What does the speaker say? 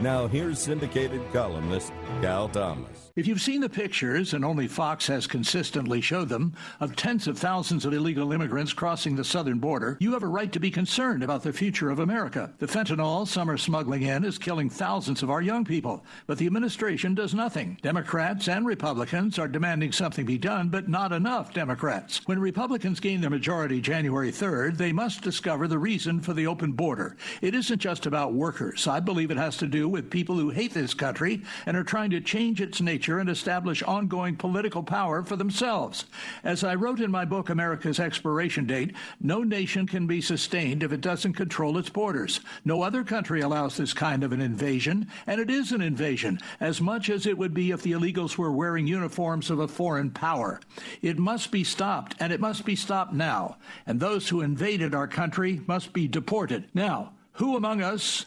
Now, here's syndicated columnist Cal Thomas. If you've seen the pictures, and only Fox has consistently showed them, of tens of thousands of illegal immigrants crossing the southern border, you have a right to be concerned about the future of America. The fentanyl some are smuggling in is killing thousands of our young people, but the administration does nothing. Democrats and Republicans are demanding something be done, but not enough Democrats. When Republicans gain their majority January 3rd, they must discover the reason for the open border. It isn't just about workers. I believe it has to do with people who hate this country and are trying to change its nature and establish ongoing political power for themselves. As I wrote in my book, America's Expiration Date, no nation can be sustained if it doesn't control its borders. No other country allows this kind of an invasion, and it is an invasion, as much as it would be if the illegals were wearing uniforms of a foreign power. It must be stopped, and it must be stopped now. And those who invaded our country must be deported. Now, who among us